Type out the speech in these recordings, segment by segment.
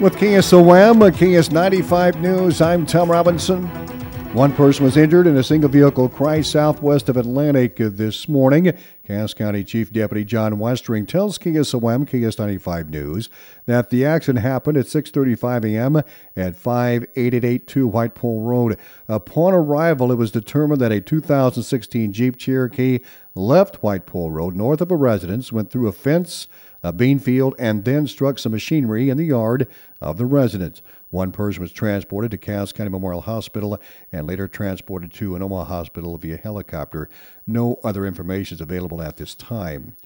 With KSOM, uh, KS 95 News, I'm Tom Robinson. One person was injured in a single vehicle crash southwest of Atlantic uh, this morning. Cass County Chief Deputy John Westring tells KSOM KS 95 News that the accident happened at 6:35 a.m. at 58882 Whitepole Road. Upon arrival, it was determined that a 2016 Jeep Cherokee left Whitepole Road north of a residence, went through a fence a bean field, and then struck some machinery in the yard of the residence. One person was transported to Cass County Memorial Hospital and later transported to an Omaha hospital via helicopter. No other information is available at this time.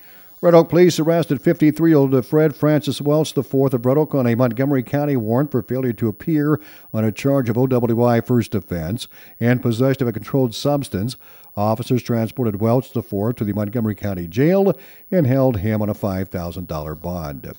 Red Oak Police arrested 53 year old Fred Francis Welch IV of Red Oak on a Montgomery County warrant for failure to appear on a charge of OWI first offense and possession of a controlled substance. Officers transported Welch IV to the Montgomery County Jail and held him on a $5,000 bond.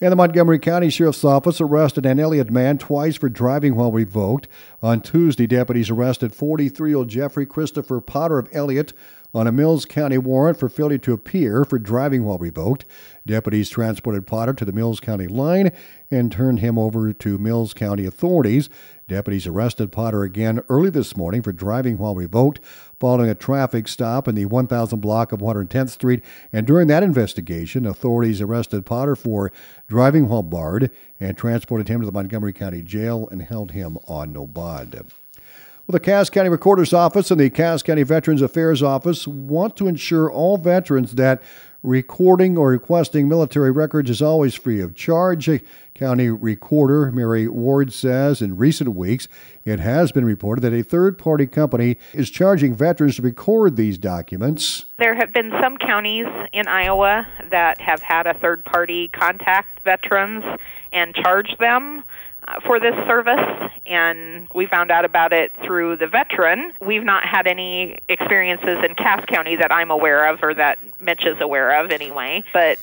And the Montgomery County Sheriff's Office arrested an Elliott man twice for driving while revoked. On Tuesday, deputies arrested 43 year old Jeffrey Christopher Potter of Elliott on a Mills County warrant for failure to appear for driving while revoked. Deputies transported Potter to the Mills County line and turned him over to Mills County authorities. Deputies arrested Potter again early this morning for driving while revoked following a traffic stop in the 1000 block of 110th Street. And during that investigation, authorities arrested Potter for driving while barred and transported him to the Montgomery County Jail and held him on no bond. Well, the Cass County Recorder's Office and the Cass County Veterans Affairs Office want to ensure all veterans that recording or requesting military records is always free of charge. County Recorder Mary Ward says in recent weeks it has been reported that a third party company is charging veterans to record these documents. There have been some counties in Iowa that have had a third party contact veterans and charge them for this service, and we found out about it through the veteran. We've not had any experiences in Cass County that I'm aware of, or that Mitch is aware of anyway. But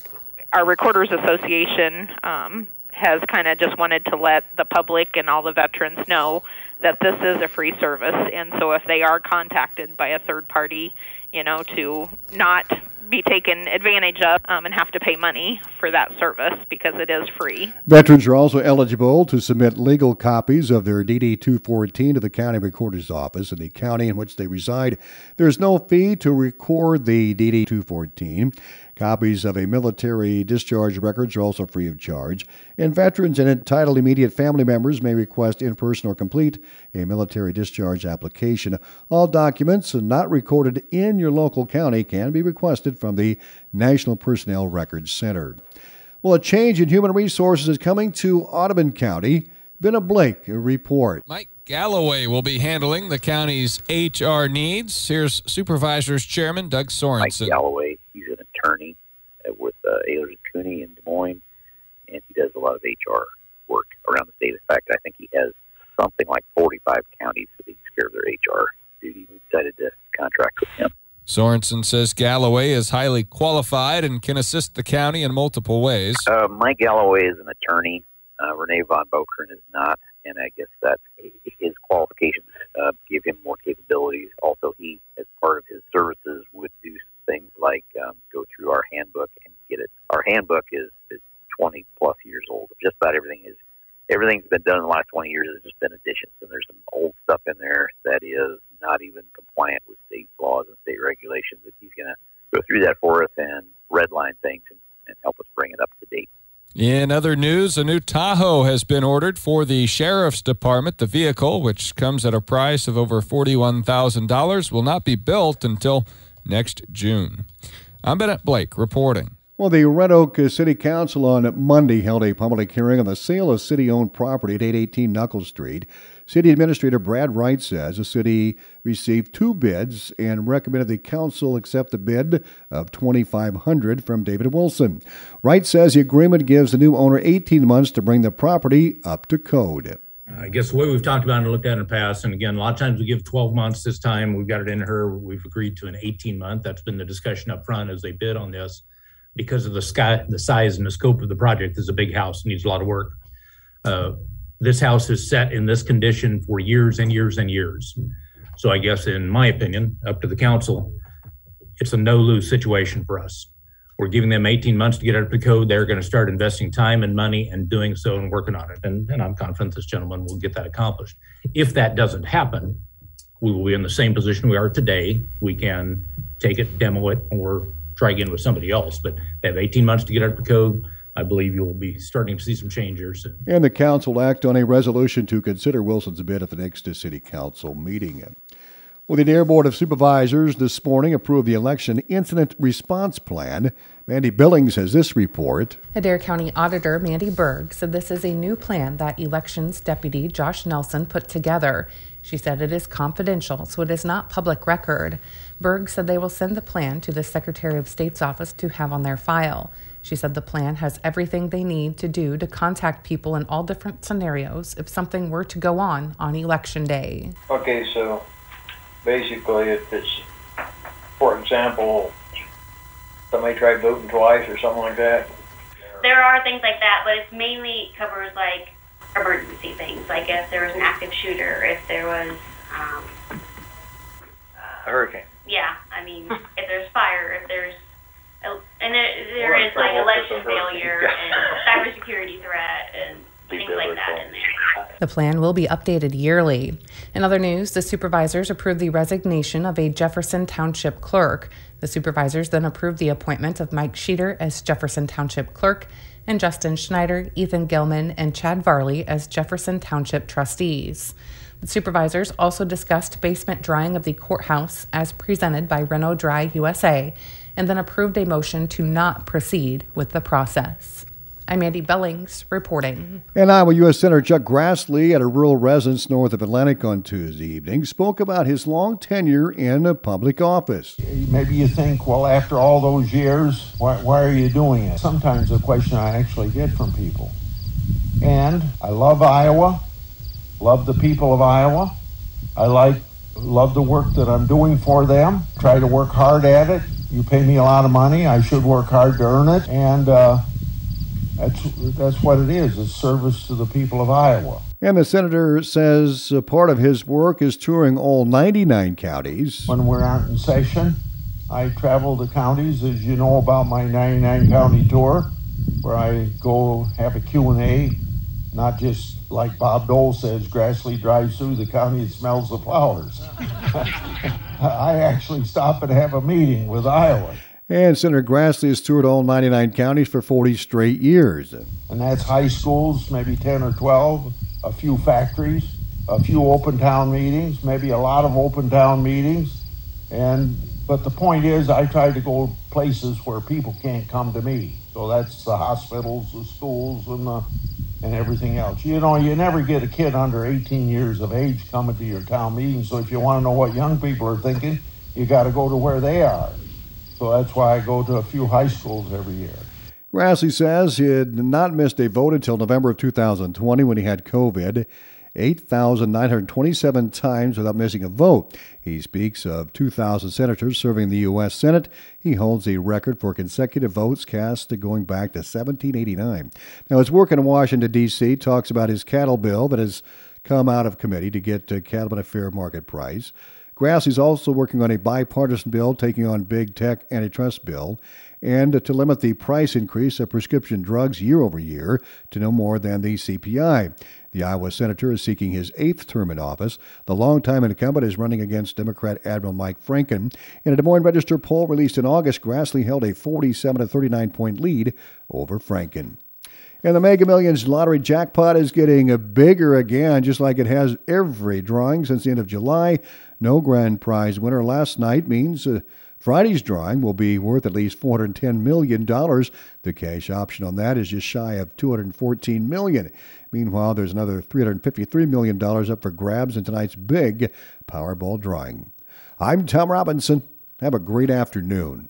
our Recorders Association um, has kind of just wanted to let the public and all the veterans know that this is a free service, and so if they are contacted by a third party, you know, to not be taken advantage of um, and have to pay money for that service because it is free. Veterans are also eligible to submit legal copies of their DD 214 to the county recorder's office in the county in which they reside. There's no fee to record the DD 214. Copies of a military discharge records are also free of charge, and veterans and entitled immediate family members may request in person or complete a military discharge application. All documents not recorded in your local county can be requested from the National Personnel Records Center. Well, a change in human resources is coming to Audubon County. Benna Blake, a report. Mike Galloway will be handling the county's HR needs. Here's Supervisors Chairman Doug Sorensen. Mike Galloway he's an attorney with uh, Ahlers Cooney in Des Moines, and he does a lot of HR work around the state. In fact, I think he has something like 45 counties that takes care of their HR duty. We decided to contract with him. Sorensen says Galloway is highly qualified and can assist the county in multiple ways. Uh, Mike Galloway is an attorney. Uh, Renee von Bokern is not, and I guess that his qualifications uh, give him more capabilities. Also, he, as part of his services, would do things like um, go through our handbook and get it. Our handbook is, is 20 plus years old. Just about everything is everything's been done in the last 20 years has just been additions, and there's some old stuff in there that is not even compliant with state laws and state regulations. That he's going to go through that for us and redline things and, and help us bring it up to date. In other news, a new Tahoe has been ordered for the Sheriff's Department. The vehicle, which comes at a price of over $41,000, will not be built until next June. I'm Bennett Blake reporting. Well, the Red Oak City Council on Monday held a public hearing on the sale of city owned property at 818 Knuckles Street. City Administrator Brad Wright says the city received two bids and recommended the council accept the bid of 2500 from David Wilson. Wright says the agreement gives the new owner 18 months to bring the property up to code. I guess the way we've talked about it and looked at it in the past, and again, a lot of times we give 12 months this time. We've got it in her. We've agreed to an 18 month. That's been the discussion up front as they bid on this because of the sky, the size and the scope of the project. Is a big house, needs a lot of work. Uh, this house is set in this condition for years and years and years. So I guess, in my opinion, up to the council, it's a no lose situation for us. We're giving them 18 months to get out of the code. They're going to start investing time and money and doing so and working on it. And, and I'm confident this gentleman will get that accomplished. If that doesn't happen, we will be in the same position we are today. We can take it, demo it, or try again with somebody else. But they have 18 months to get out of the code. I believe you will be starting to see some changes. And the council act on a resolution to consider Wilson's bid at the next city council meeting. Well, the Adair Board of Supervisors this morning approved the election incident response plan. Mandy Billings has this report. Adair County Auditor Mandy Berg said this is a new plan that Elections Deputy Josh Nelson put together. She said it is confidential, so it is not public record. Berg said they will send the plan to the Secretary of State's office to have on their file. She said the plan has everything they need to do to contact people in all different scenarios if something were to go on on election day. Okay, so basically, if it's, for example, somebody tried voting twice or something like that. There are things like that, but it's mainly covers like emergency things, like if there was an active shooter, if there was, um, A hurricane. yeah, I mean, if there's fire, if there's, and there, there is like election it's a failure and cybersecurity threat and things like that in there. The plan will be updated yearly. In other news, the supervisors approved the resignation of a Jefferson Township clerk. The supervisors then approved the appointment of Mike Sheeter as Jefferson Township clerk and Justin Schneider, Ethan Gilman, and Chad Varley as Jefferson Township trustees. The supervisors also discussed basement drying of the courthouse as presented by Renault Dry USA and then approved a motion to not proceed with the process. I'm Andy Bellings reporting. And Iowa U.S. Senator Chuck Grassley, at a rural residence north of Atlantic on Tuesday evening, spoke about his long tenure in a public office. Maybe you think, well, after all those years, why, why are you doing it? Sometimes a question I actually get from people. And I love Iowa, love the people of Iowa. I like, love the work that I'm doing for them. Try to work hard at it. You pay me a lot of money. I should work hard to earn it. And uh, that's that's what it is. It's service to the people of Iowa. And the senator says a part of his work is touring all 99 counties. When we're out in session, I travel the counties, as you know about my 99 county tour, where I go have a Q&A, not just like Bob Dole says, Grassley drives through the county and smells the flowers. I actually stop and have a meeting with Iowa. And Senator Grassley has toured all 99 counties for 40 straight years. And that's high schools, maybe 10 or 12, a few factories, a few open town meetings, maybe a lot of open town meetings. And but the point is I try to go places where people can't come to me. So that's the hospitals, the schools and the and everything else. You know, you never get a kid under 18 years of age coming to your town meeting. So if you want to know what young people are thinking, you got to go to where they are. So that's why I go to a few high schools every year. Grassley says he had not missed a vote until November of 2020 when he had COVID. 8,927 times without missing a vote. He speaks of 2,000 senators serving the U.S. Senate. He holds a record for consecutive votes cast going back to 1789. Now, his work in Washington, D.C. talks about his cattle bill that has come out of committee to get uh, cattle at a fair market price. Grassley's also working on a bipartisan bill taking on big tech antitrust bill and to limit the price increase of prescription drugs year over year to no more than the CPI. The Iowa senator is seeking his eighth term in office. The longtime incumbent is running against Democrat Admiral Mike Franken. In a Des Moines Register poll released in August, Grassley held a 47 to 39 point lead over Franken. And the Mega Millions lottery jackpot is getting bigger again, just like it has every drawing since the end of July. No grand prize winner last night means uh, Friday's drawing will be worth at least $410 million. The cash option on that is just shy of 214 million. Meanwhile, there's another $353 million up for grabs in tonight's big Powerball drawing. I'm Tom Robinson. Have a great afternoon.